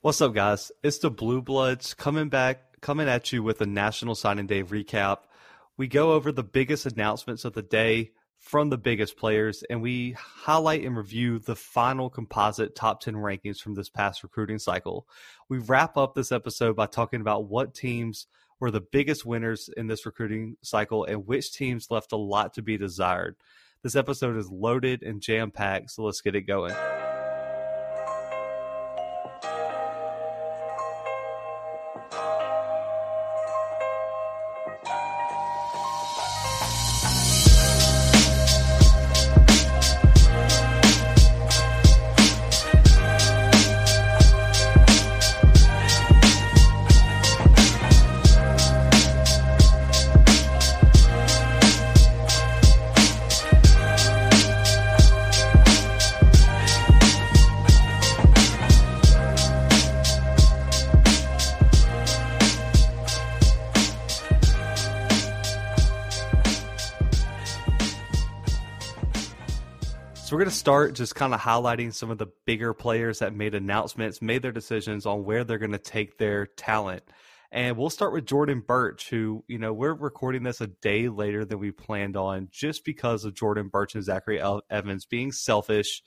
What's up, guys? It's the Blue Bloods coming back, coming at you with a National Signing Day recap. We go over the biggest announcements of the day from the biggest players, and we highlight and review the final composite top 10 rankings from this past recruiting cycle. We wrap up this episode by talking about what teams were the biggest winners in this recruiting cycle and which teams left a lot to be desired. This episode is loaded and jam packed, so let's get it going. Start just kind of highlighting some of the bigger players that made announcements, made their decisions on where they're going to take their talent. And we'll start with Jordan Burch, who, you know, we're recording this a day later than we planned on just because of Jordan Burch and Zachary Evans being selfish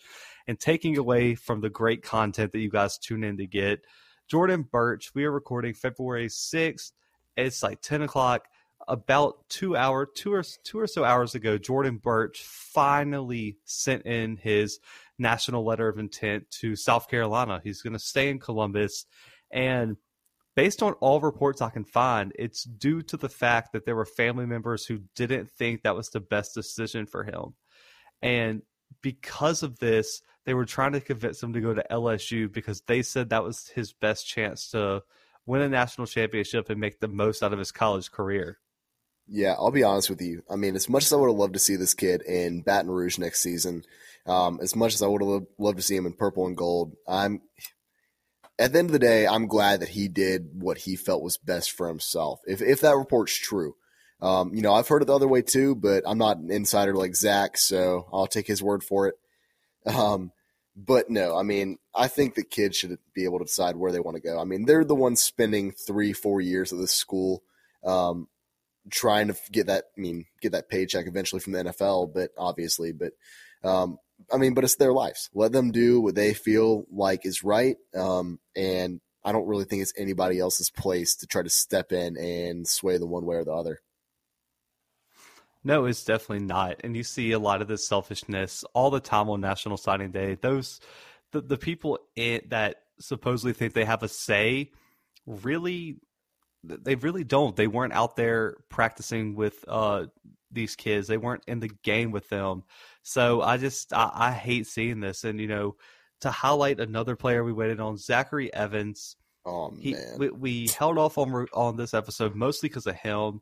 and taking away from the great content that you guys tune in to get. Jordan Burch, we are recording February 6th. It's like 10 o'clock about two hour two or two or so hours ago, Jordan Burch finally sent in his national letter of intent to South Carolina. He's going to stay in Columbus, and based on all reports I can find, it's due to the fact that there were family members who didn't think that was the best decision for him, and because of this, they were trying to convince him to go to LSU because they said that was his best chance to win a national championship and make the most out of his college career. Yeah, I'll be honest with you. I mean, as much as I would have loved to see this kid in Baton Rouge next season, um, as much as I would have loved to see him in purple and gold, I'm at the end of the day, I'm glad that he did what he felt was best for himself. If if that report's true, um, you know, I've heard it the other way too, but I'm not an insider like Zach, so I'll take his word for it. Um, but no, I mean, I think the kids should be able to decide where they want to go. I mean, they're the ones spending three, four years at this school. Um, trying to get that, I mean, get that paycheck eventually from the NFL, but obviously, but, um, I mean, but it's their lives. Let them do what they feel like is right. Um, and I don't really think it's anybody else's place to try to step in and sway them one way or the other. No, it's definitely not. And you see a lot of this selfishness all the time on National Signing Day. Those the, the people in, that supposedly think they have a say really they really don't. They weren't out there practicing with uh, these kids. They weren't in the game with them. So I just I, I, hate seeing this. And you know, to highlight another player we waited on, Zachary Evans. Oh he, man, we, we held off on on this episode mostly because of him,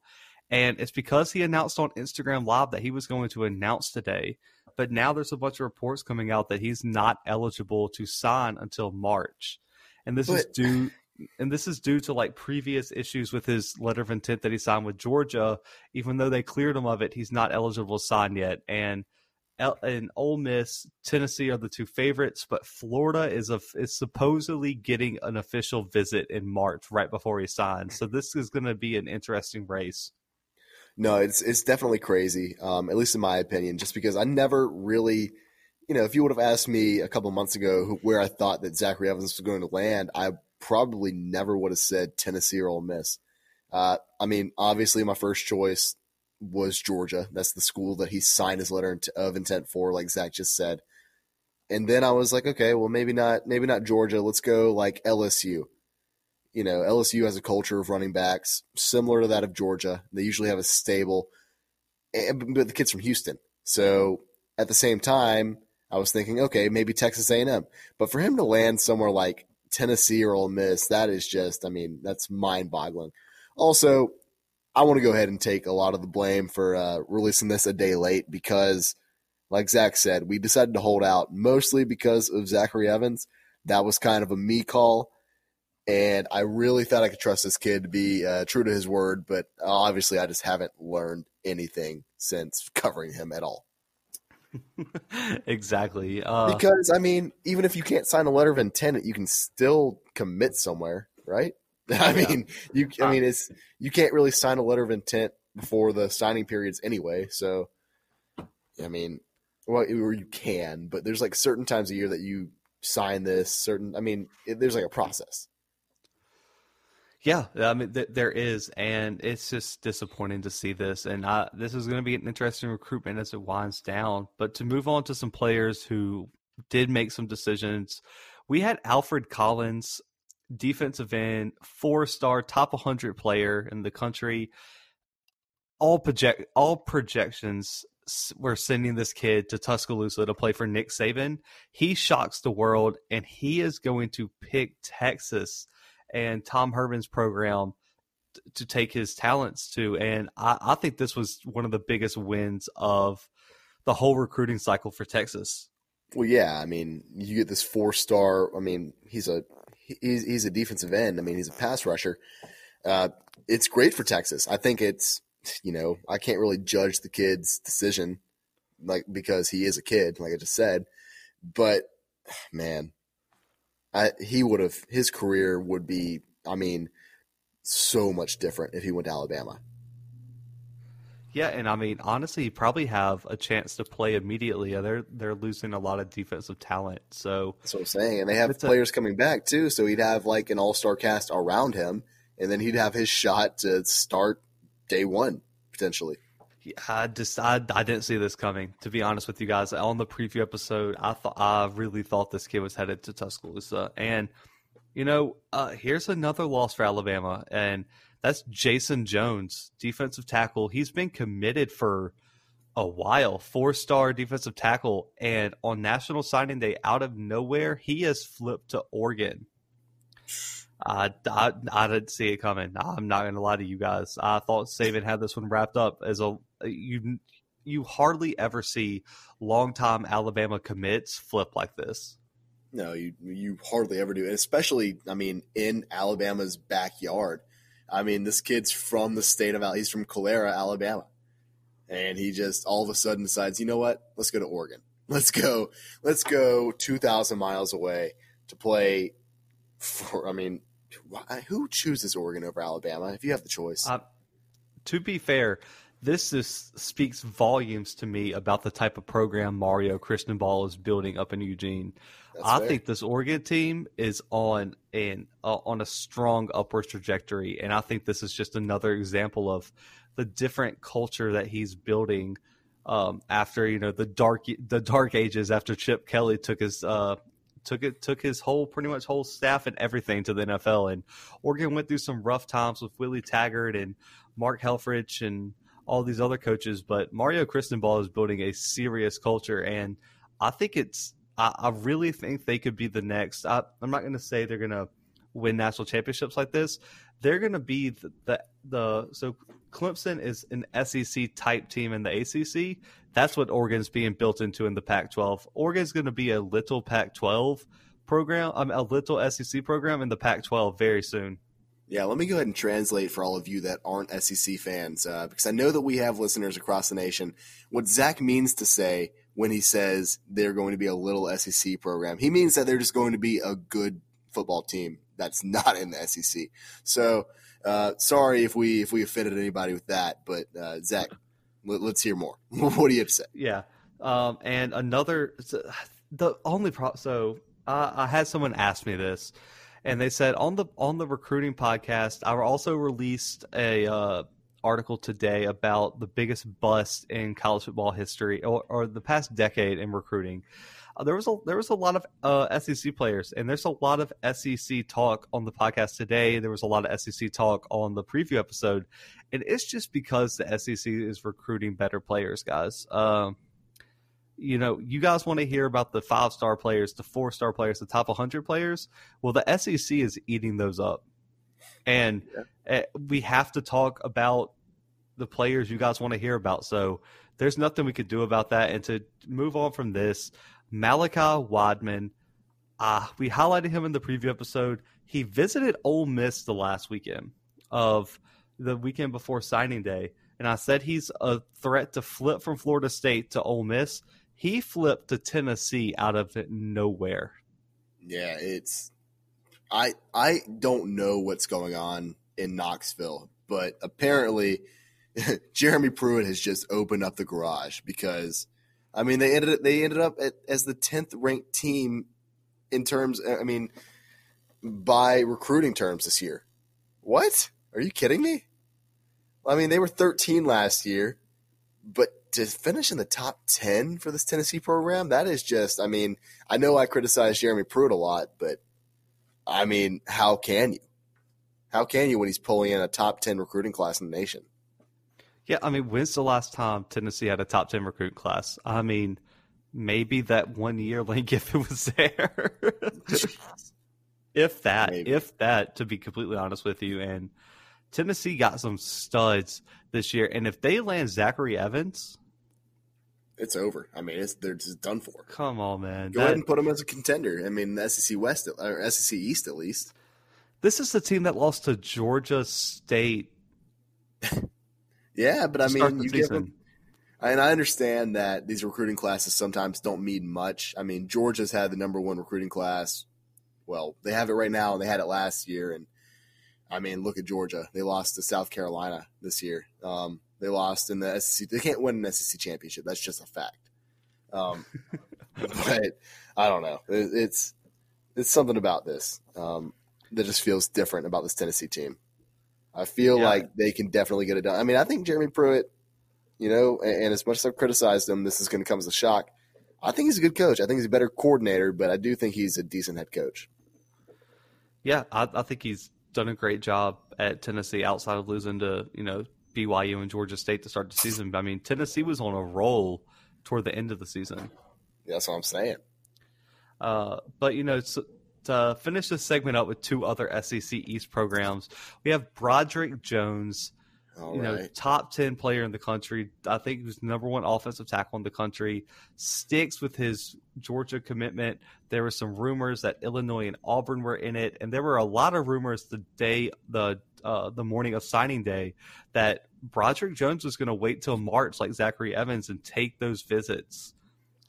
and it's because he announced on Instagram Live that he was going to announce today. But now there's a bunch of reports coming out that he's not eligible to sign until March, and this but, is due and this is due to like previous issues with his letter of intent that he signed with Georgia. Even though they cleared him of it, he's not eligible to sign yet. And and Ole Miss, Tennessee are the two favorites, but Florida is a is supposedly getting an official visit in March right before he signs. So this is going to be an interesting race. No, it's it's definitely crazy. Um, at least in my opinion, just because I never really, you know, if you would have asked me a couple months ago where I thought that Zachary Evans was going to land, I probably never would have said Tennessee or Ole Miss. Uh, I mean, obviously, my first choice was Georgia. That's the school that he signed his letter of intent for, like Zach just said. And then I was like, okay, well, maybe not, maybe not Georgia. Let's go like LSU. You know, LSU has a culture of running backs similar to that of Georgia. They usually have a stable, but the kid's from Houston. So at the same time, I was thinking, okay, maybe Texas A&M. But for him to land somewhere like Tennessee or Ole Miss, that is just, I mean, that's mind boggling. Also, I want to go ahead and take a lot of the blame for uh, releasing this a day late because, like Zach said, we decided to hold out mostly because of Zachary Evans. That was kind of a me call. And I really thought I could trust this kid to be uh, true to his word, but obviously I just haven't learned anything since covering him at all. exactly. Uh, because I mean, even if you can't sign a letter of intent, you can still commit somewhere, right? I Yeah. mean, you. I mean, it's you can't really sign a letter of intent before the signing periods anyway. So, I mean, well, or you can, but there's like certain times a year that you sign this. Certain, I mean, it, there's like a process. Yeah, I mean th- there is, and it's just disappointing to see this. And I, this is going to be an interesting recruitment as it winds down. But to move on to some players who did make some decisions, we had Alfred Collins, defensive end, four-star, top 100 player in the country. All project, all projections were sending this kid to Tuscaloosa to play for Nick Saban. He shocks the world, and he is going to pick Texas and Tom Herman's program t- to take his talents to. And I, I think this was one of the biggest wins of the whole recruiting cycle for Texas. Well, yeah, I mean, you get this four star. I mean, he's a he's he's a defensive end. I mean, he's a pass rusher. Uh, it's great for Texas. I think it's you know I can't really judge the kid's decision, like because he is a kid, like I just said. But man, I he would have his career would be. I mean, so much different if he went to Alabama. Yeah, and I mean, honestly, you probably have a chance to play immediately. They're they're losing a lot of defensive talent, so That's what I'm saying. And they have It's a- players coming back too, so he'd have like an all star cast around him, and then he'd have his shot to start day one potentially. I just I, I didn't see this coming. To be honest with you guys, on the preview episode, I thought I really thought this kid was headed to Tuscaloosa, and you know, uh, here's another loss for Alabama, and that's Jason Jones, defensive tackle. He's been committed for a while, four star defensive tackle, and on National Signing Day, out of nowhere, he has flipped to Oregon. I, I, I didn't see it coming. I'm not going to lie to you guys. I thought Saban had this one wrapped up as a you. You hardly ever see longtime Alabama commits flip like this. No, you you hardly ever do, and especially I mean in Alabama's backyard. I mean, this kid's from the state of. He's from Calera, Alabama, and he just all of a sudden decides, you know what? Let's go to Oregon. Let's go. Let's go two thousand miles away to play. For I mean, who chooses Oregon over Alabama if you have the choice? Uh, to be fair, this just speaks volumes to me about the type of program Mario Cristobal is building up in Eugene. That's I fair. think this Oregon team is on an uh, on a strong upward trajectory, and I think this is just another example of the different culture that he's building um, after you know the dark the dark ages after Chip Kelly took his uh, took it took his whole pretty much whole staff and everything to the NFL, and Oregon went through some rough times with Willie Taggart and Mark Helfrich and all these other coaches, but Mario Cristobal is building a serious culture, and I think it's I, I really think they could be the next. I, I'm not going to say they're going to win national championships like this. They're going to be the, the the so Clemson is an SEC type team in the ACC. That's what Oregon's being built into in the Pac-12. Oregon's going to be a little Pac-12 program, um, a little SEC program in the Pac-12 very soon. Yeah, let me go ahead and translate for all of you that aren't SEC fans, uh, because I know that we have listeners across the nation. What Zach means to say when he says they're going to be a little SEC program, he means that they're just going to be a good football team that's not in the SEC. So, uh, sorry if we if we offended anybody with that, but uh, Zach, let, us hear more. what do you have to say? Yeah. Um, and another, the only pro, so uh, I had someone ask me this, and they said on the on the recruiting podcast, I also released a uh, article today about the biggest bust in college football history or, or the past decade in recruiting. Uh, there was a there was a lot of uh, SEC players, and there's a lot of SEC talk on the podcast today. There was a lot of SEC talk on the preview episode, and it's just because the SEC is recruiting better players, guys. Um, you know, you guys want to hear about the five star players, the four star players, the top 100 players. Well, the SEC is eating those up. And uh, we have to talk about the players you guys want to hear about. So there's nothing we could do about that. And to move on from this, Malachi Wideman, uh, we highlighted him in the preview episode. He visited Ole Miss the last weekend of the weekend before signing day. And I said he's a threat to flip from Florida State to Ole Miss he flipped to Tennessee out of nowhere. Yeah, it's I I don't know what's going on in Knoxville, but apparently Jeremy Pruitt has just opened up the garage because I mean they ended they ended up at, as the tenth ranked team in terms I mean by recruiting terms this year. What? Are you kidding me? I mean they were 13 last year, but to finish in the top 10 for this Tennessee program, that is just, I mean, I know I criticize Jeremy Pruitt a lot, but I mean, how can you? How can you when he's pulling in a top 10 recruiting class in the nation? Yeah, I mean, when's the last time Tennessee had a top 10 recruit class? I mean, maybe that one year Lane Kiffin was there. if that, maybe. if that, to be completely honest with you. And Tennessee got some studs this year. And if they land Zachary Evans, it's over. I mean, it's they're just done for. Come on, man. Go that, ahead and put them as a contender. I mean, the SEC West or SEC East at least. This is the team that lost to Georgia State. yeah, but I mean, you give them. And I understand that these recruiting classes sometimes don't mean much. I mean, Georgia's had the number one recruiting class. Well, they have it right now, and they had it last year. And I mean, look at Georgia; they lost to South Carolina this year. Um, they lost in the SEC. They can't win an SEC championship. That's just a fact. Um, but I don't know. It, it's it's something about this um, that just feels different about this Tennessee team. I feel yeah. like they can definitely get it done. I mean, I think Jeremy Pruitt, you know, and, and as much as I've criticized him, this is going to come as a shock. I think he's a good coach. I think he's a better coordinator, but I do think he's a decent head coach. Yeah, I, I think he's done a great job at Tennessee outside of losing to you know BYU and Georgia State to start the season. But I mean, Tennessee was on a roll toward the end of the season. That's what I'm saying. Uh, but you know, so, to finish this segment up with two other SEC East programs, we have Broderick Jones. All you right. know, top ten player in the country. I think he was number one offensive tackle in the country. Sticks with his Georgia commitment. There were some rumors that Illinois and Auburn were in it, and there were a lot of rumors the day the uh, the morning of signing day that Broderick Jones was going to wait till March, like Zachary Evans, and take those visits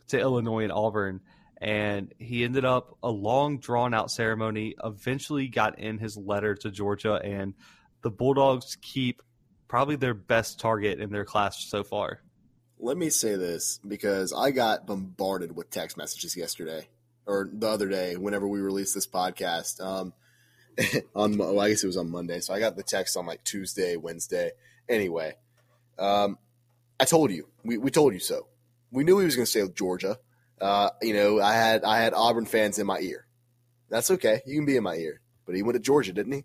to Illinois and Auburn. And he ended up a long, drawn out ceremony. Eventually, got in his letter to Georgia, and the Bulldogs keep probably their best target in their class so far. Let me say this because I got bombarded with text messages yesterday or the other day whenever we released this podcast. Um, on well, I guess it was on Monday, so I got the text on like Tuesday, Wednesday. Anyway, um, I told you, we, we told you so. We knew he was going to stay with Georgia. Uh, you know, I had I had Auburn fans in my ear. That's okay. You can be in my ear, but he went to Georgia, didn't he?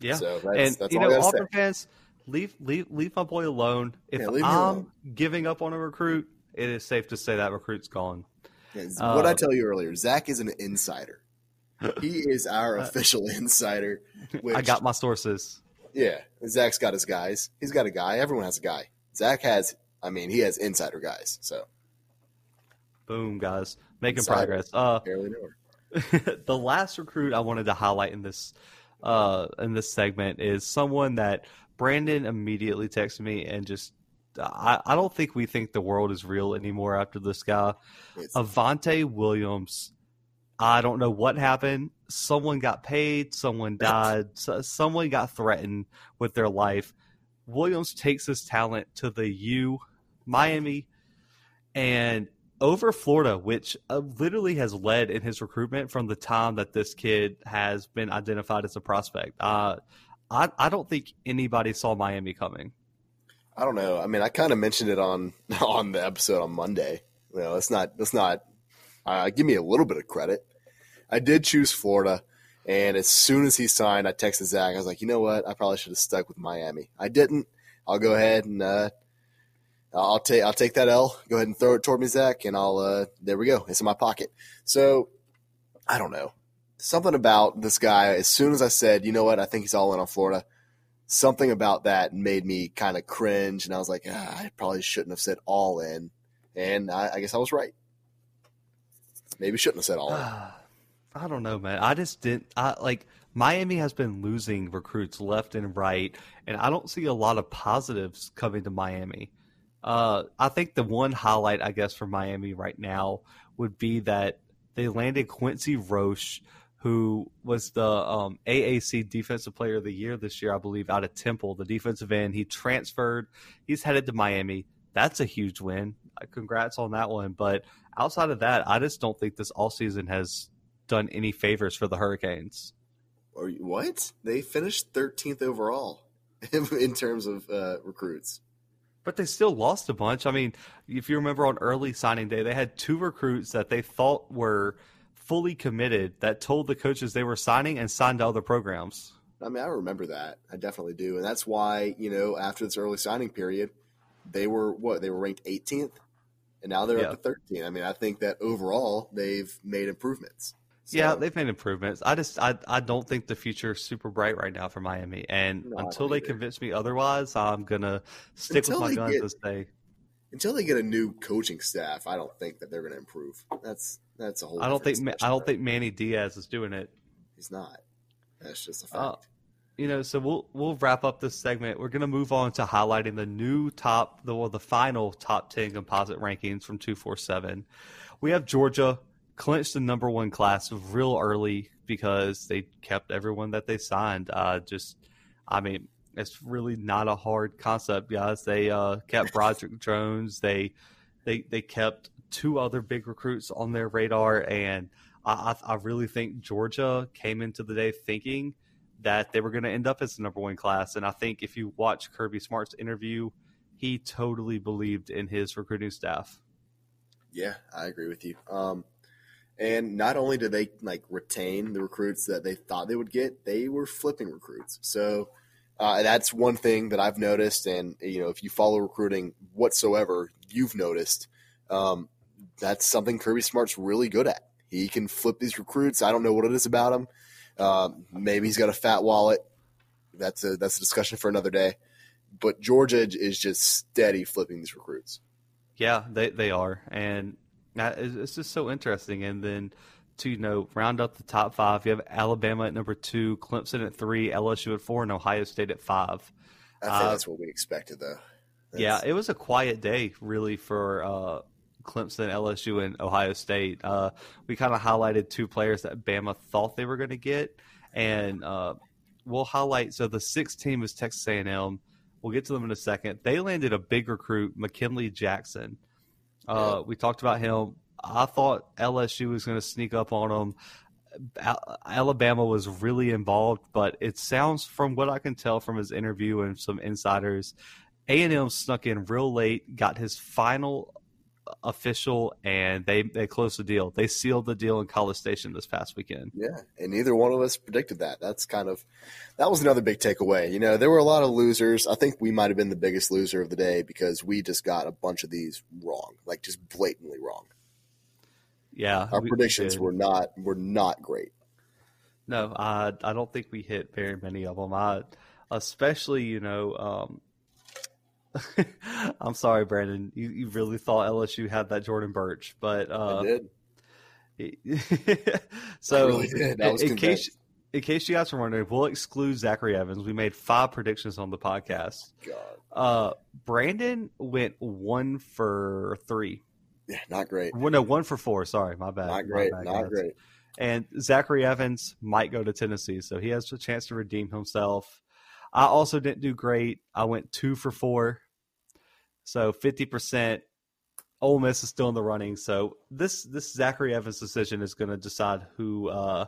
Yeah. So that's, and that's you know, Auburn say. fans, leave leave leave my boy alone. If yeah, I'm alone. giving up on a recruit, it is safe to say that recruit's gone. Yeah, what I uh, tell you earlier, Zach is an insider. he is our uh, official insider. Which, I got my sources. Yeah, Zach's got his guys. He's got a guy. Everyone has a guy. Zach has. I mean, he has insider guys. So, boom, guys, making insider. progress. Uh, the last recruit I wanted to highlight in this uh, in this segment is someone that Brandon immediately texted me and just I, I don't think we think the world is real anymore after this guy. It's, Avantae Williams I don't know what happened. Someone got paid, someone died, someone got threatened with their life. Williams takes his talent to the U, Miami, and over Florida, which uh, literally has led in his recruitment from the time that this kid has been identified as a prospect. Uh, I, I don't think anybody saw Miami coming. I don't know. I mean, I kind of mentioned it on on the episode on Monday. You know, let's not let's not uh, give me a little bit of credit. I did choose Florida, and as soon as he signed, I texted Zach. I was like, you know what? I probably should have stuck with Miami. I didn't. I'll go ahead and uh, I'll take I'll take that L. Go ahead and throw it toward me, Zach, and I'll uh, there we go. It's in my pocket. So I don't know something about this guy. As soon as I said, you know what, I think he's all in on Florida. Something about that made me kind of cringe, and I was like, ah, I probably shouldn't have said all in, and I, I guess I was right. Maybe shouldn't have said all. in. I don't know, man. I just didn't. I like Miami has been losing recruits left and right, and I don't see a lot of positives coming to Miami. Uh, I think the one highlight, I guess, for Miami right now would be that they landed Quincy Roche, who was the um, AAC Defensive Player of the Year this year, I believe, out of Temple, the defensive end. He transferred. He's headed to Miami. That's a huge win. Uh, congrats on that one. But outside of that, I just don't think this all season has done any favors for the Hurricanes. Or what? They finished 13th overall in terms of uh, recruits. But they still lost a bunch. I mean, if you remember on early signing day, they had two recruits that they thought were fully committed that told the coaches they were signing and signed to other programs. I mean, I remember that. I definitely do. And that's why, you know, after this early signing period, they were what? They were ranked 18th and now they're yeah. up to 13. I mean, I think that overall they've made improvements. So, yeah, they've made improvements. I just I, I don't think the future is super bright right now for Miami. And no, until they either. convince me otherwise, I'm gonna stick until with my guns get, and say until they get a new coaching staff, I don't think that they're gonna improve. That's that's a whole. I don't think I don't think Manny Diaz is doing it. He's not. That's just a uh, fact. Uh, you know, so we'll we'll wrap up this segment. We're gonna move on to highlighting the new top, the well, the final top ten composite rankings from two four seven. We have Georgia clinched the number one class real early because they kept everyone that they signed. Uh, just, I mean, it's really not a hard concept, guys. They uh, kept Broderick Jones. They they they kept two other big recruits on their radar, and I, I really think Georgia came into the day thinking that they were going to end up as the number one class. And I think if you watch Kirby Smart's interview, he totally believed in his recruiting staff. Yeah, I agree with you. Um, and not only did they like retain the recruits that they thought they would get, they were flipping recruits. So uh, that's one thing that I've noticed. And you know, if you follow recruiting whatsoever, you've noticed um, that's something Kirby Smart's really good at. He can flip these recruits. I don't know what it is about him. Um, maybe he's got a fat wallet. That's a that's a discussion for another day. But Georgia is just steady flipping these recruits. Yeah, they they are, and it's just so interesting. And then to you know round up the top five, you have Alabama at number two, Clemson at three, LSU at four, and Ohio State at five. I think uh, that's what we expected, though. That's... Yeah, it was a quiet day, really, for uh, Clemson, LSU, and Ohio State. Uh, we kind of highlighted two players that Bama thought they were going to get, and uh, we'll highlight. So the sixth team is Texas A&M. We'll get to them in a second. They landed a big recruit, McKinley Jackson. Uh, we talked about him. I thought LSU was going to sneak up on them. Alabama was really involved, but it sounds from what I can tell from his interview and some insiders, A&M snuck in real late, got his final official, and they they closed the deal. They sealed the deal in College Station this past weekend. Yeah, and neither one of us predicted that. That's kind of that was another big takeaway. You know, there were a lot of losers. I think we might have been the biggest loser of the day because we just got a bunch of these wrong, like just blatantly wrong. Yeah, our we, predictions we were not were not great. No, I I don't think we hit very many of them. I especially you know um, I'm sorry, Brandon. You, you really thought LSU had that Jordan Burch, but uh, I did. so, really did. in, case in case you guys are wondering, we'll exclude Zachary Evans. We made five predictions on the podcast. God. Uh, Brandon went one for three. Yeah, not great. Well, no, one for four. Sorry, my bad. Not great. Bad, not guys. great. And Zachary Evans might go to Tennessee, so he has a chance to redeem himself. I also didn't do great. I went two for four. So 50%. Ole Miss is still in the running. So this this Zachary Evans decision is going to decide who uh,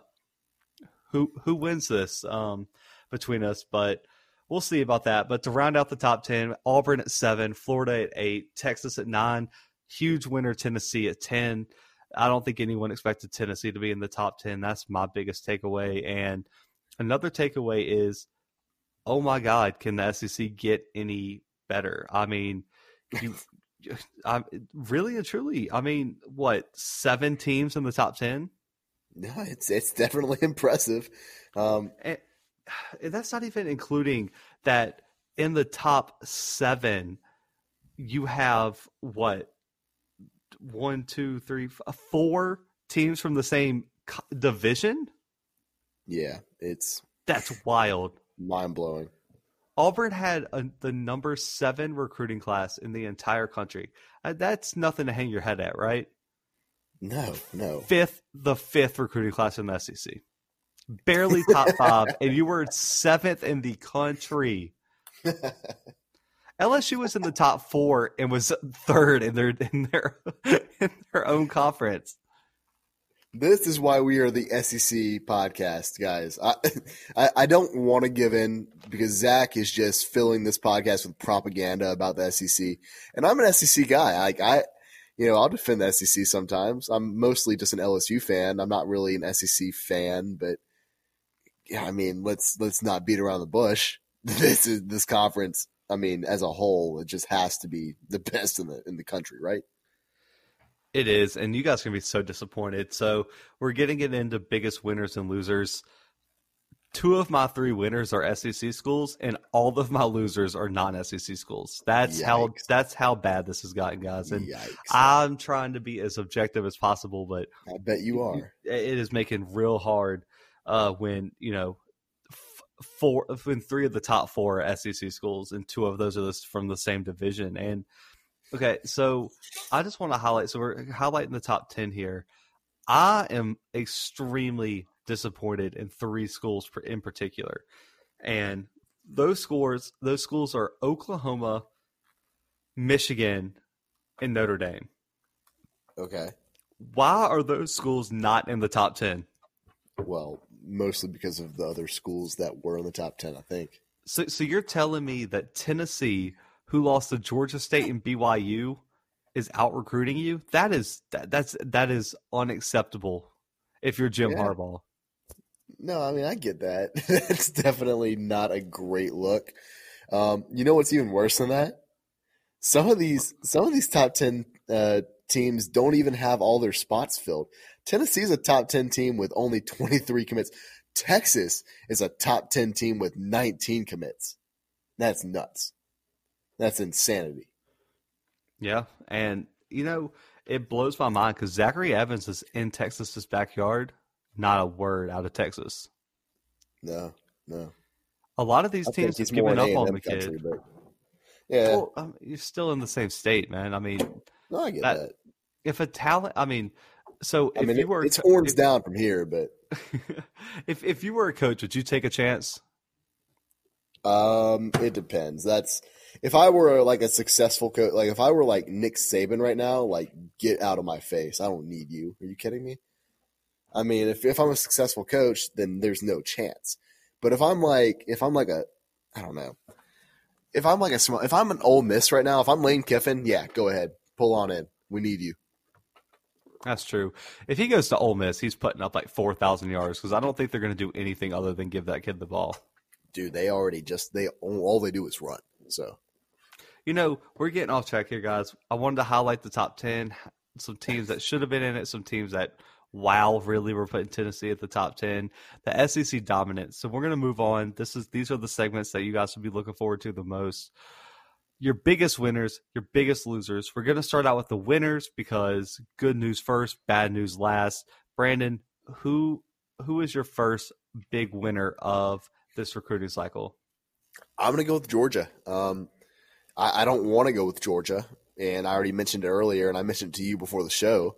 who who wins this um, between us. But we'll see about that. But to round out the top ten, Auburn at seven, Florida at eight, Texas at nine, huge winner Tennessee at ten. I don't think anyone expected Tennessee to be in the top ten. That's my biggest takeaway. And another takeaway is, oh my God, can the SEC get any better? I mean, you, I, really and truly, I mean, what seven teams in the top ten? No, it's it's definitely impressive. Um, and, and that's not even including that in the top seven, you have what one, two, three, four teams from the same division. Yeah, it's that's wild, mind blowing. Auburn had a, the number seven recruiting class in the entire country. Uh, that's nothing to hang your head at, right? No, no. Fifth, the fifth recruiting class in the SEC, barely top five, and you were seventh in the country. LSU was in the top four and was third in their in their in their own conference. This is why we are the SEC podcast, guys. I I, I don't want to give in because Zach is just filling this podcast with propaganda about the SEC, and I'm an SEC guy. Like I, you know, I'll defend the SEC sometimes. I'm mostly just an LSU fan. I'm not really an SEC fan, but yeah, I mean, let's let's not beat around the bush. This is this conference. I mean, as a whole, it just has to be the best in the in the country, right? It is, and you guys can be so disappointed. So we're getting it into biggest winners and losers. Two of my three winners are SEC schools, and all of my losers are non-SEC schools. That's Yikes. how that's how bad this has gotten, guys. And Yikes. I'm trying to be as objective as possible, but I bet you are. It is making real hard uh, when you know four when three of the top four SEC schools, and two of those are from the same division. And okay, so I just want to highlight. So we're highlighting the top ten here. I am extremely disappointed in three schools in particular, and those scores, those schools are Oklahoma, Michigan, and Notre Dame. Okay. Why are those schools not in the top ten? Well, mostly because of the other schools that were in the top 10, I think. So, so you're telling me that Tennessee, who lost to Georgia State and BYU, is out recruiting you? That is that, that's that is unacceptable. If you're Jim yeah. Harbaugh. No, I mean I get that. it's definitely not a great look. Um, you know what's even worse than that? Some of these some of these top ten uh, teams don't even have all their spots filled. Tennessee's a top 10 team with only 23 commits. Texas is a top 10 team with 19 commits. That's nuts. That's insanity. Yeah. And, you know, it blows my mind because Zachary Evans is in Texas's backyard. Not a word out of Texas. No, no. A lot of these teams have given up on the country, kid. But yeah. Well, um, you're still in the same state, man. I mean, no, I get that. that. If a talent, I mean, so I mean, you were it's horns if, down from here, but if if you were a coach, would you take a chance? Um, it depends. That's if I were like a successful coach, like if I were like Nick Saban right now, like get out of my face. I don't need you. Are you kidding me? I mean, if if I'm a successful coach, then there's no chance. But if I'm like if I'm like a I don't know. If I'm like a small if I'm an Ole Miss right now, if I'm Lane Kiffin, yeah, go ahead. Pull on in. We need you. That's true. If he goes to Ole Miss, he's putting up like four thousand yards because I don't think they're going to do anything other than give that kid the ball. Dude, they already just they all they do is run. So, you know, we're getting off track here, guys. I wanted to highlight the top ten, some teams that should have been in it, some teams that wow really were putting Tennessee at the top ten, the SEC dominance. So we're going to move on. This is these are the segments that you guys will be looking forward to the most your biggest winners, your biggest losers. We're going to start out with the winners because good news first, bad news last. Brandon, who who is your first big winner of this recruiting cycle? I'm going to go with Georgia. Um, I, I don't want to go with Georgia, and I already mentioned it earlier, and I mentioned it to you before the show.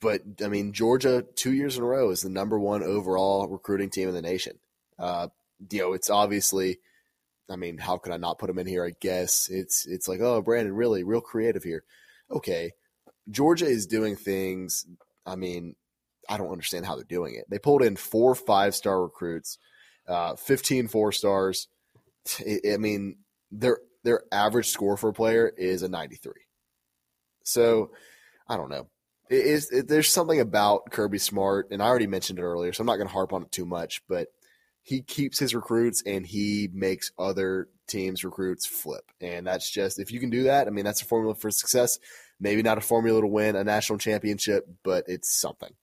But I mean, Georgia, two years in a row, is the number one overall recruiting team in the nation. Uh, you know, it's obviously I mean, how could I not put him in here? I guess it's it's like, oh, Brandon, really, real creative here. Okay, Georgia is doing things. I mean, I don't understand how they're doing it. They pulled in four five star recruits, uh, 15 four stars. I mean, their their average score for a player is a 93. So, I don't know. It is it, there's something about Kirby Smart, and I already mentioned it earlier, so I'm not going to harp on it too much. But he keeps his recruits and he makes other teams recruits flip. And that's just if you can do that, I mean that's a formula for success. Maybe not a formula to win a national championship, but it's something.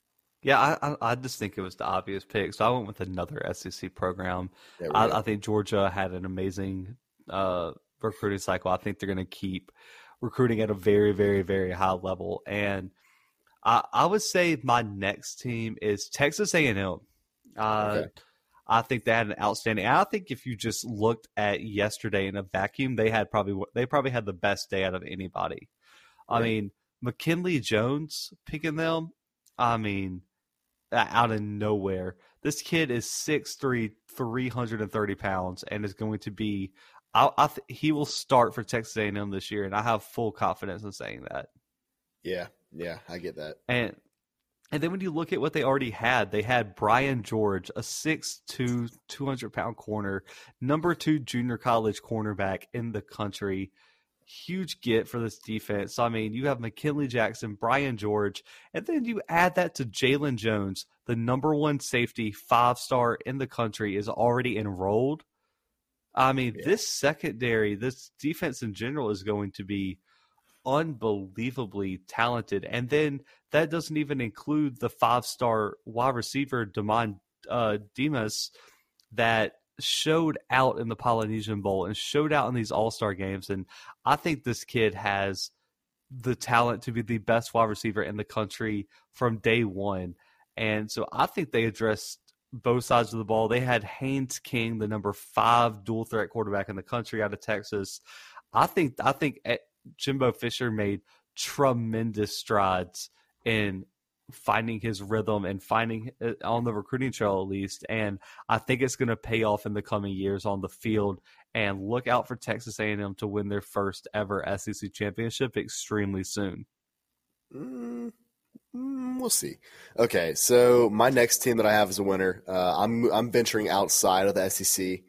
Yeah, I, I just think it was the obvious pick, so I went with another SEC program. I, I, think Georgia had an amazing uh, recruiting cycle. I think they're going to keep recruiting at a very, very, very high level. And I, I would say my next team is Texas A&M. Uh, okay. I think they had an outstanding. I think if you just looked at yesterday in a vacuum, they had probably they probably had the best day out of anybody. I mean, McKinley Jones picking them. I mean, out of nowhere. This kid is 6'3", 330 pounds, and is going to be. I, I th- he will start for Texas A&M this year, and I have full confidence in saying that. Yeah, yeah, I get that. And and then when you look at what they already had, they had Brian George, a 6'2", 200 pound corner, number two junior college cornerback in the country. Huge get for this defense. So, I mean, you have McKinley Jackson, Brian George, and then you add that to Jalen Jones, the number one safety, five star in the country, is already enrolled. I mean, yeah. this secondary, this defense in general is going to be unbelievably talented. And then that doesn't even include the five star wide receiver, Demond uh, Demas, that showed out in the Polynesian Bowl and showed out in these All Star games. And I think this kid has the talent to be the best wide receiver in the country from day one. And so I think they addressed both sides of the ball. They had Haynes King, the number five dual threat quarterback in the country out of Texas. I think I think Jimbo Fisher made tremendous strides in finding his rhythm and finding uh, on the recruiting trail at least and i think it's going to pay off in the coming years on the field. And look out for texas a&m to win their first ever sec championship extremely soon. Mm, mm, we'll see. Okay so my next team that i have as a winner uh, i'm i'm venturing outside of the sec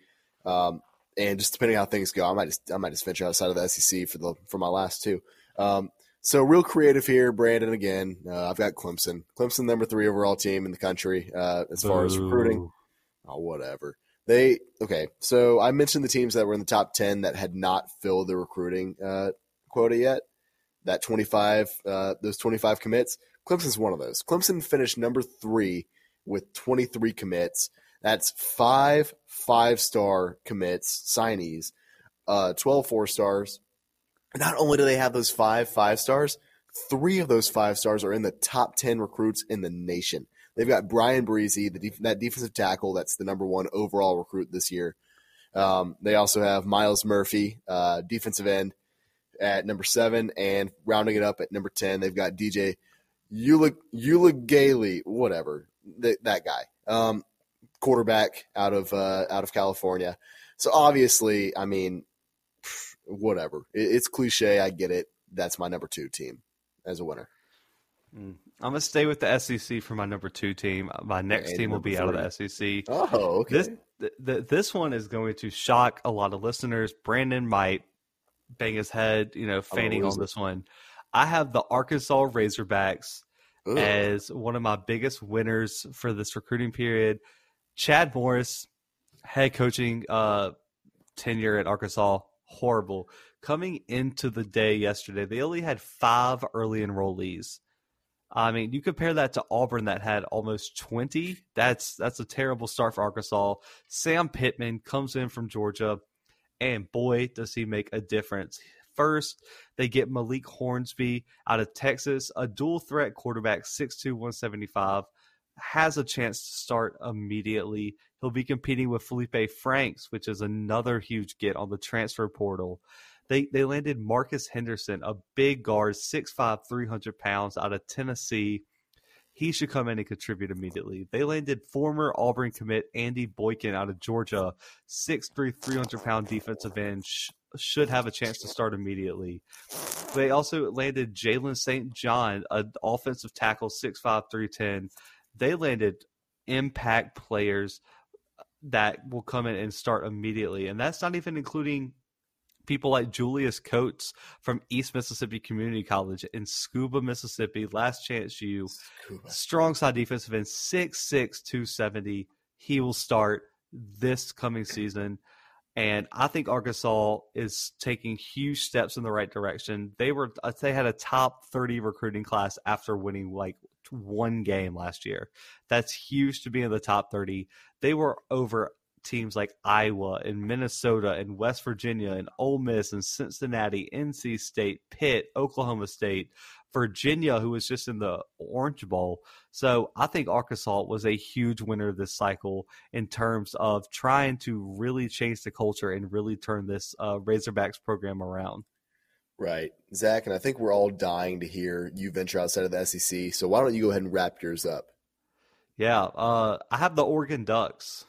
um, and just depending on how things go, I might just I might just venture outside of the SEC for the for my last two. Um, so real creative here, Brandon. Again, uh, I've got Clemson. Clemson, number three overall team in the country uh, as far as recruiting. Oh, whatever. They okay. So I mentioned the teams that were in the top ten that had not filled the recruiting uh, quota yet. That twenty five, uh, those twenty five commits. Clemson's one of those. Clemson finished number three with twenty three commits. That's five five star commits, signees, uh, 12 four stars. Not only do they have those five five stars, three of those five stars are in the top 10 recruits in the nation. They've got Bryan Bresee, the def- that defensive tackle, that's the number one overall recruit this year. Um, they also have Myles Murphy, uh, defensive end, at number seven, and rounding it up at number 10, they've got DJ Uiagalelei, whatever, th- that guy. Um, quarterback out of uh, out of California. So obviously, I mean, whatever. it's cliche. I get it. That's my number two team as a winner. Mm. I'm gonna stay with the SEC for my number two team. My next and team will be three. out of the SEC. Oh, okay. This th- th- this one is going to shock a lot of listeners. Brandon might bang his head, you know, fainting oh, on this one. I have the Arkansas Razorbacks Ugh. as one of my biggest winners for this recruiting period. Chad Morris, head coaching uh, tenure at Arkansas, horrible. Coming into the day yesterday, they only had five early enrollees. I mean, you compare that to Auburn that had almost 20. That's that's a terrible start for Arkansas. Sam Pittman comes in from Georgia, and boy, does he make a difference. First, they get Malik Hornsby out of Texas, a dual threat quarterback, 6'2, 175 has a chance to start immediately. He'll be competing with Felipe Franks, which is another huge get on the transfer portal. They they landed Marcus Henderson, a big guard, 6'5", 300 pounds out of Tennessee. He should come in and contribute immediately. They landed former Auburn commit Andy Boykin out of Georgia, 6'3", 300 pound defensive end. Sh- should have a chance to start immediately. They also landed Jalen St. John, an offensive tackle, 6'5", 310 they landed impact players uh, that will come in and start immediately. And that's not even including people like Julius Coates from East Mississippi Community College in Scooba, Mississippi. Last chance you. Scooba. Strong side defensive end, 6'6, 270. He will start this coming season. And I think Arkansas is taking huge steps in the right direction. They were uh, they had a top 30 recruiting class after winning like one game last year. That's huge to be in the top 30. They were over teams like Iowa and Minnesota and West Virginia and Ole Miss and Cincinnati, NC State, Pitt, Oklahoma State, Virginia, who was just in the Orange Bowl. So I think Arkansas was a huge winner this cycle in terms of trying to really change the culture and really turn this uh, Razorbacks program around. Right. Zach, and I think we're all dying to hear you venture outside of the SEC. So why don't you go ahead and wrap yours up? Yeah. Uh, I have the Oregon Ducks.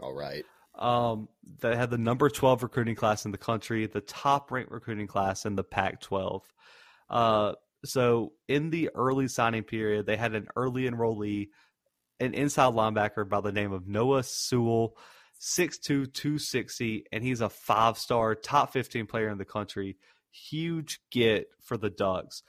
All right. Um, they had the number 12 recruiting class in the country, the top ranked recruiting class in the Pac 12. Uh, so in the early signing period, they had an early enrollee, an inside linebacker by the name of Noah Sewell, 6'2, 260, and he's a five star, top 15 player in the country. Huge get for the Ducks.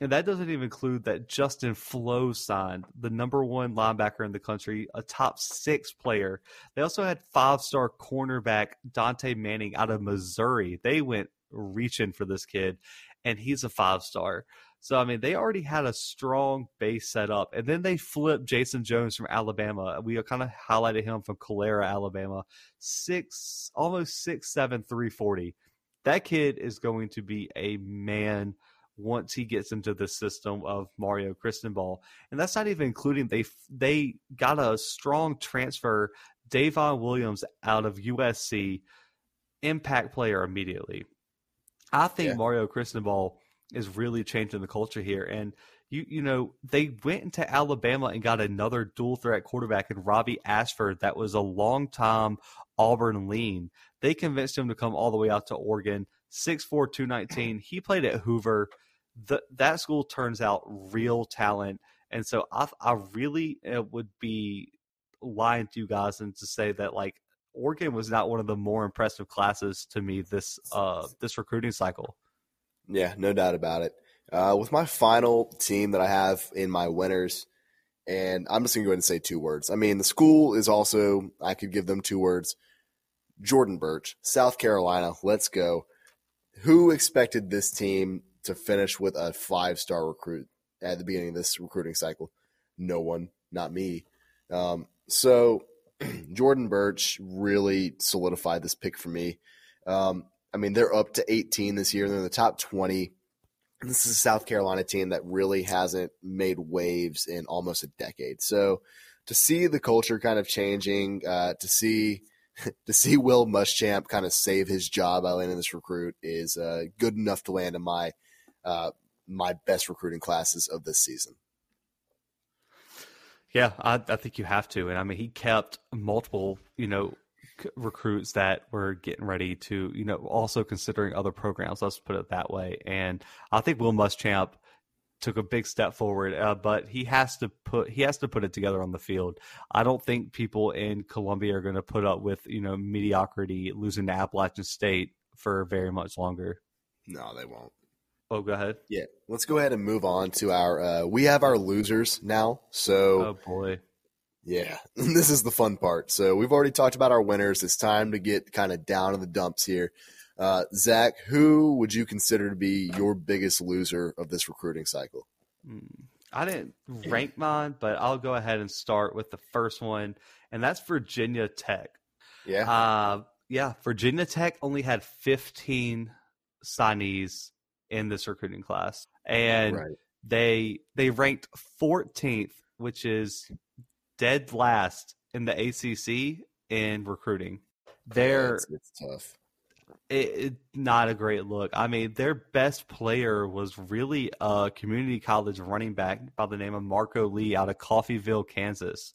And that doesn't even include that Justin Flowe signed, the number one linebacker in the country, a top six player. They also had five star cornerback Dontae Manning out of Missouri. They went reaching for this kid, and he's a five star. So I mean, they already had a strong base set up, and then they flipped Jason Jones from Alabama. We kind of highlighted him from Calera, Alabama, six, almost six seven, three forty. That kid is going to be a man once he gets into the system of Mario Cristobal, and that's not even including they they got a strong transfer, Devon Williams out of USC, impact player immediately. I think yeah. Mario Cristobal is really changing the culture here. And you you know they went into Alabama and got another dual threat quarterback in Robbie Ashford that was a long time Auburn lean. They convinced him to come all the way out to Oregon. 6'4", 219. He played at Hoover. The, that school turns out real talent, and so I I really uh, would be lying to you guys and to say that like Oregon was not one of the more impressive classes to me this uh this recruiting cycle. Yeah, no doubt about it. Uh, with my final team that I have in my winners, and I'm just going to go ahead and say two words. I mean, the school is also, I could give them two words. Jordan Burch, South Carolina, let's go. Who expected this team to finish with a five star recruit at the beginning of this recruiting cycle? No one, not me. Um, so, Jordan Burch really solidified this pick for me. Um, I mean, they're up to 18 this year. They're in the top 20. This is a South Carolina team that really hasn't made waves in almost a decade. So to see the culture kind of changing, uh, to see to see Will Muschamp kind of save his job by landing this recruit is uh, good enough to land in my uh, my best recruiting classes of this season. Yeah, I, I, think you have to, and I mean he kept multiple, you know, recruits that were getting ready to, you know, also considering other programs. Let's put it that way. And I think Will Muschamp took a big step forward, uh, but he has to put he has to put it together on the field. I don't think people in Columbia are going to put up with you know mediocrity losing to Appalachian State for very much longer. No, they won't. Oh, go ahead. Yeah, let's go ahead and move on to our. Uh, we have our losers now. So, oh boy, yeah, this is the fun part. So we've already talked about our winners. It's time to get kind of down in the dumps here. Uh, Zach, who would you consider to be your biggest loser of this recruiting cycle? Hmm, I didn't rank mine, but I'll go ahead and start with the first one, and that's Virginia Tech. Yeah. Uh, yeah, Virginia Tech only had 15 signees in this recruiting class, and right. they they ranked 14th, which is dead last in the ACC in recruiting. They're it's, it's tough. It, it, not a great look. I mean, their best player was really a community college running back by the name of Marco Lee out of Coffeyville, Kansas,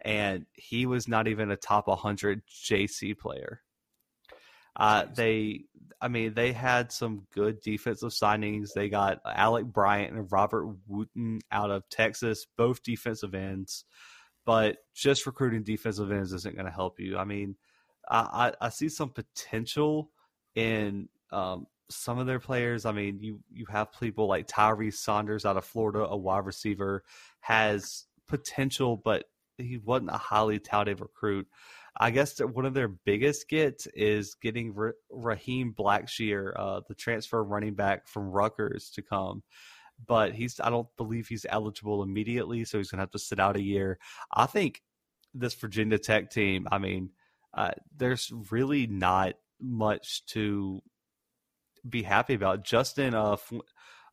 and he was not even a top 100 JC player. Uh, they, I mean, they had some good defensive signings. They got Alec Bryant and Robert Wooten out of Texas, both defensive ends but just recruiting defensive ends isn't going to help you. I mean, I, I, I see some potential in um, some of their players. I mean, you you have people like Tyree Saunders out of Florida, a wide receiver, has potential, but he wasn't a highly touted recruit. I guess that one of their biggest gets is getting Raheem Blackshear, uh, the transfer running back from Rutgers, to come but he's I don't believe he's eligible immediately, so he's gonna have to sit out a year. I think this Virginia Tech team, I mean, uh, there's really not much to be happy about. Justin uh, Fu-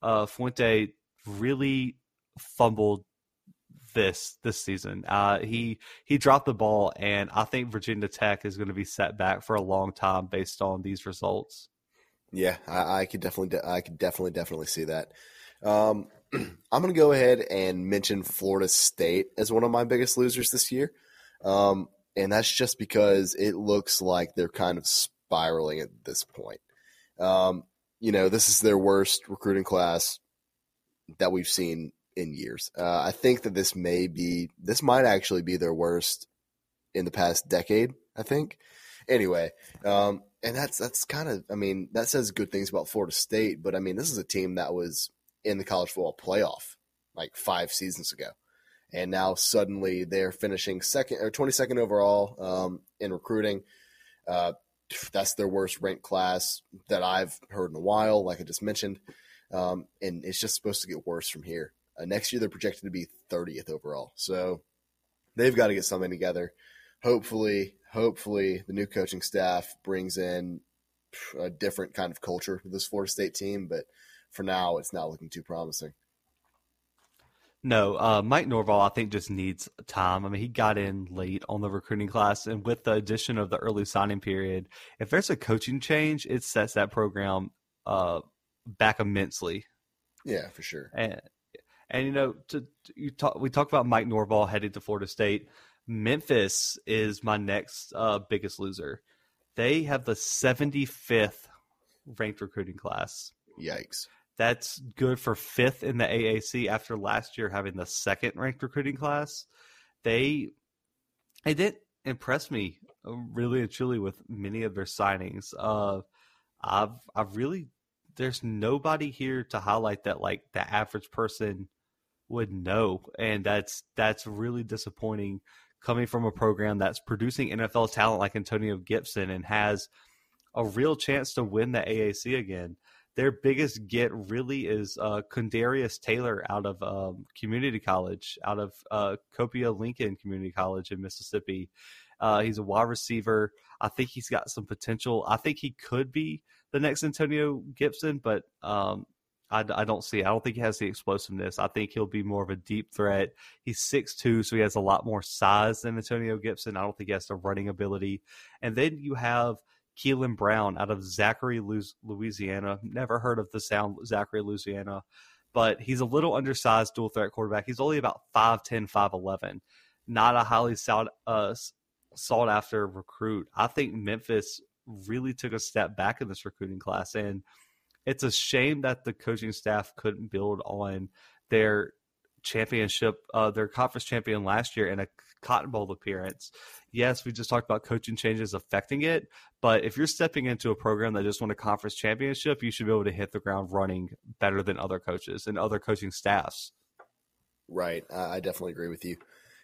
uh, Fuente really fumbled this this season. Uh, he he dropped the ball, and I think Virginia Tech is going to be set back for a long time based on these results. Yeah, I, I could definitely, I could definitely, definitely see that. Um, I'm going to go ahead and mention Florida State as one of my biggest losers this year, um, and that's just because it looks like they're kind of spiraling at this point. Um, you know, this is their worst recruiting class that we've seen in years. Uh, I think that this may be, this might actually be their worst in the past decade. I think. Anyway, um, and that's that's kind of, I mean, that says good things about Florida State, but I mean, this is a team that was in the college football playoff like five seasons ago, and now suddenly they're finishing second or twenty second overall um, in recruiting. Uh, that's their worst ranked class that I've heard in a while, like I just mentioned. Um, and it's just supposed to get worse from here. Uh, next year, they're projected to be 30th overall. So they've got to get something together. Hopefully, hopefully, the new coaching staff brings in a different kind of culture to this Florida State team. But for now, it's not looking too promising. No, uh, Mike Norvell, I think, just needs time. I mean, he got in late on the recruiting class, and with the addition of the early signing period, if there's a coaching change, it sets that program uh, back immensely. Yeah, for sure. And and you know, to, you talk, we talked about Mike Norvell headed to Florida State. Memphis is my next uh, biggest loser. They have the 75th ranked recruiting class. Yikes. That's good for fifth in the AAC after last year having the second ranked recruiting class. They it did impress me uh, really and truly with many of their signings. Uh, I've I've really there's nobody here to highlight that like the average person would know, and that's that's really disappointing coming from a program that's producing NFL talent like Antonio Gibson and has a real chance to win the AAC again their biggest get really is uh, Quindarius Taylor out of um, community college, out of uh, Copiah Lincoln Community College in Mississippi. Uh, he's a wide receiver. I think he's got some potential. I think he could be the next Antonio Gibson, but um, I, I, don't see. I don't think he has the explosiveness. I think he'll be more of a deep threat. He's six two, so he has a lot more size than Antonio Gibson. I don't think he has the running ability. And then you have Keelan Brown out of Zachary, Louisiana. Never heard of the sound Zachary, Louisiana, but he's a little undersized dual threat quarterback. He's only about 5'10, 5'11. Not a highly sought, uh, sought after recruit. I think Memphis really took a step back in this recruiting class. And it's a shame that the coaching staff couldn't build on their championship, uh, their conference champion last year and a Cotton Bowl appearance. Yes, we just talked about coaching changes affecting it, but if you're stepping into a program that just won a conference championship, you should be able to hit the ground running better than other coaches and other coaching staffs. Right. I definitely agree with you.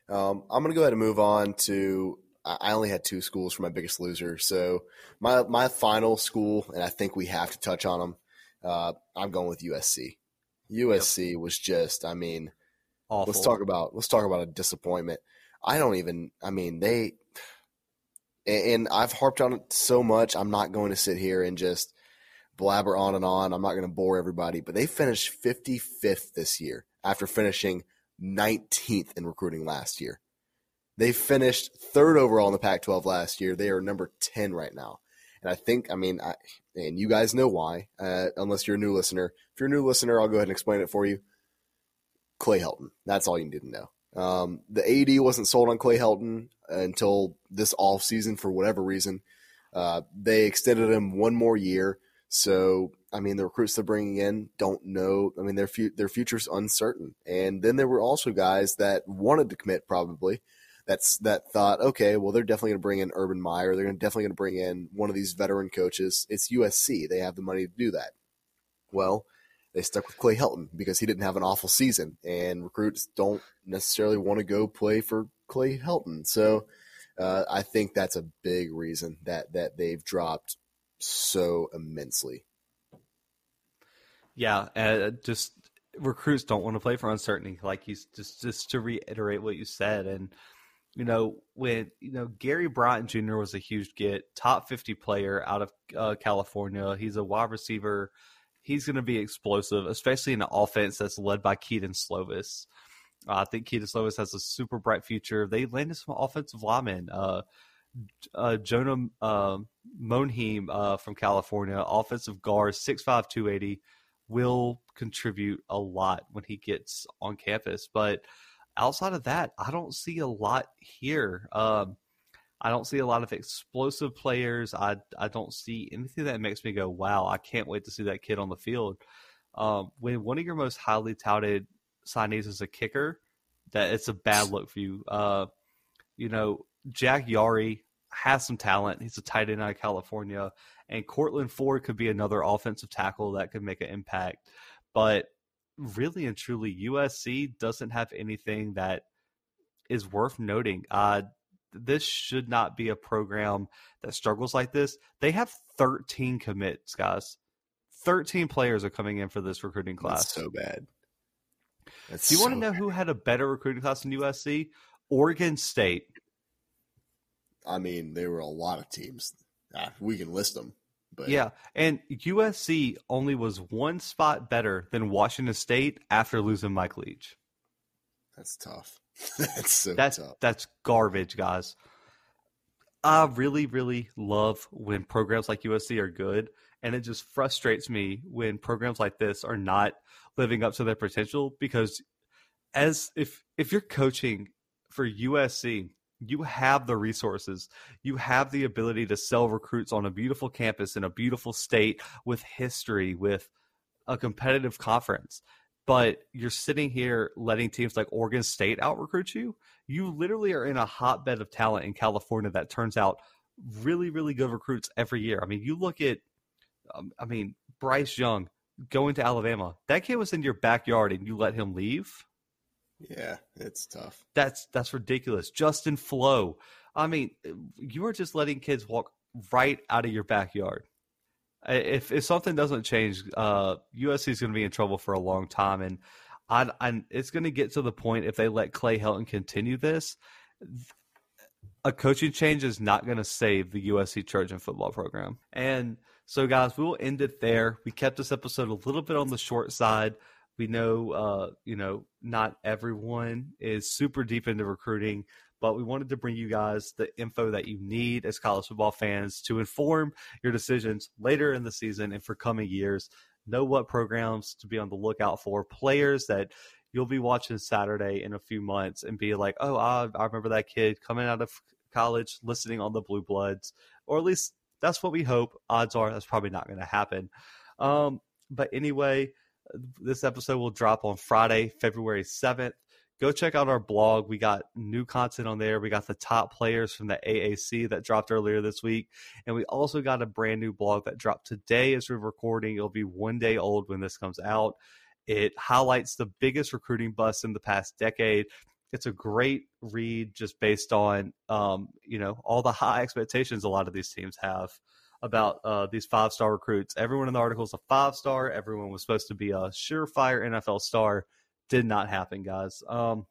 Um, I'm going to go ahead and move on to. I only had two schools for my biggest loser. So my my final school, and I think we have to touch on them. Uh, I'm going with USC. USC yep. was just, I mean, Awful. let's talk about let's talk about a disappointment. I don't even. I mean, they and I've harped on it so much. I'm not going to sit here and just blabber on and on. I'm not going to bore everybody, but they finished 55th this year after finishing 19th in recruiting last year. They finished third overall in the Pac 12 last year. They are number 10 right now. And I think, I mean, I, and you guys know why, uh, unless you're a new listener. If you're a new listener, I'll go ahead and explain it for you. Clay Helton. That's all you need to know. Um, the AD wasn't sold on Clay Helton until this off season for whatever reason. Uh, they extended him one more year. So, I mean, the recruits they're bringing in don't know. I mean, their fu- their future's uncertain. And then there were also guys that wanted to commit probably. That's that thought. Okay, well, they're definitely going to bring in Urban Meyer. They're going definitely going to bring in one of these veteran coaches. It's USC. They have the money to do that. Well, they stuck with Clay Helton because he didn't have an awful season, and recruits don't necessarily want to go play for Clay Helton. So uh, I think that's a big reason that that they've dropped so immensely. Yeah, uh, just recruits don't want to play for uncertainty. Like you just just to reiterate what you said, and you know, when you know Gary Bryant Jr. was a huge get, top fifty player out of uh, California. He's a wide receiver. He's going to be explosive, especially in an offense that's led by Kedon Slovis. Uh, I think Kedon Slovis has a super bright future. They landed some offensive linemen. Uh, uh, Jonah uh, Monheim uh, from California, offensive guard, 6'5", 280, will contribute a lot when he gets on campus. But outside of that, I don't see a lot here. Um, I don't see a lot of explosive players. I I don't see anything that makes me go, "Wow, I can't wait to see that kid on the field." Um, when one of your most highly touted signees is a kicker, that it's a bad look for you. Uh, you know, Jack Yari has some talent. He's a tight end out of California, and Courtland Ford could be another offensive tackle that could make an impact. But really and truly, USC doesn't have anything that is worth noting. Uh, this should not be a program that struggles like this. They have 13 commits, guys. 13 players are coming in for this recruiting class. That's so bad. That's Do you so want to know bad. who had a better recruiting class than USC? Oregon State. I mean, there were a lot of teams. Ah, we can list them. But yeah, and USC only was one spot better than Washington State after losing Mike Leach. That's tough. that's so that's tough. that's garbage, guys. I really, really love when programs like USC are good, and it just frustrates me when programs like this are not living up to their potential. Because as if if you're coaching for USC you have the resources. You have the ability to sell recruits on a beautiful campus in a beautiful state with history, with a competitive conference. But you're sitting here letting teams like Oregon State out recruit you. You literally are in a hotbed of talent in California that turns out really, really good recruits every year. I mean, you look at, um, I mean, Bryce Young going to Alabama. That kid was in your backyard and you let him leave yeah, it's tough. That's that's ridiculous. Justin Flowe. I mean, you are just letting kids walk right out of your backyard. If if something doesn't change, uh, USC is going to be in trouble for a long time, and I, I it's going to get to the point if they let Clay Helton continue this, a coaching change is not going to save the USC Trojan football program. And so, guys, we will end it there. We kept this episode a little bit on the short side. We know, uh, you know, not everyone is super deep into recruiting, but we wanted to bring you guys the info that you need as college football fans to inform your decisions later in the season and for coming years. Know what programs to be on the lookout for, players that you'll be watching Saturday in a few months and be like, oh, I, I remember that kid coming out of college listening on the Blue Bloods, or at least that's what we hope. Odds are that's probably not going to happen. Um, but anyway, this episode will drop on Friday, February 7th. Go check out our blog. We got new content on there. We got the top players from the AAC that dropped earlier this week. And we also got a brand new blog that dropped today as we're recording. It'll be one day old when this comes out. It highlights the biggest recruiting bust in the past decade. It's a great read just based on um, you know all the high expectations a lot of these teams have about uh, these five star recruits. Everyone in the article is a five star. Everyone was supposed to be a surefire NFL star. Did not happen, guys. Um,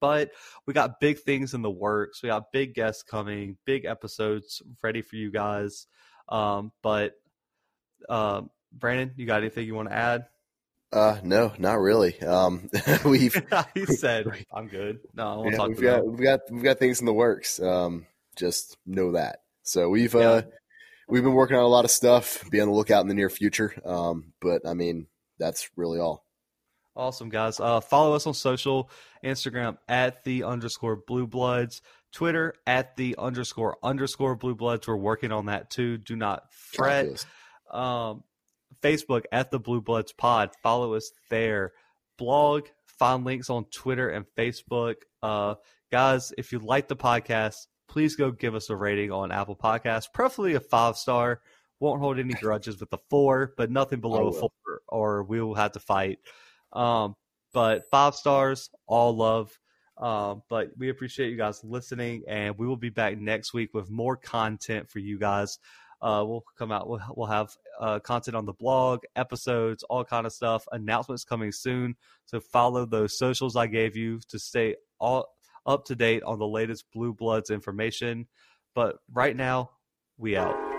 but we got big things in the works. We got big guests coming, big episodes ready for you guys. Um, but uh, Brandon, you got anything you want to add? Uh, no, not really. Um, we've he said I'm good. No, I won't yeah, talk we've got, we've got we've got things in the works. Um, just know that. So we've uh we've been working on a lot of stuff. Be on the lookout in the near future. Um, but I mean, that's really all. Awesome, guys. Uh, follow us on social Instagram at the underscore blue bloods, Twitter at the underscore underscore blue bloods. We're working on that too. Do not fret. Um, Facebook at the blue bloods pod. Follow us there. Blog, find links on Twitter and Facebook. Uh, guys, if you like the podcast, please go give us a rating on Apple Podcasts, preferably a five star. Won't hold any grudges with a four, but nothing below a four, or we will have to fight. Um, but five stars, all love. Um, but we appreciate you guys listening, and we will be back next week with more content for you guys. Uh, we'll come out. We'll, we'll have uh, content on the blog, episodes, all kind of stuff. Announcements coming soon. So follow those socials I gave you to stay all up to date on the latest Blue Bloods information. But right now, we out.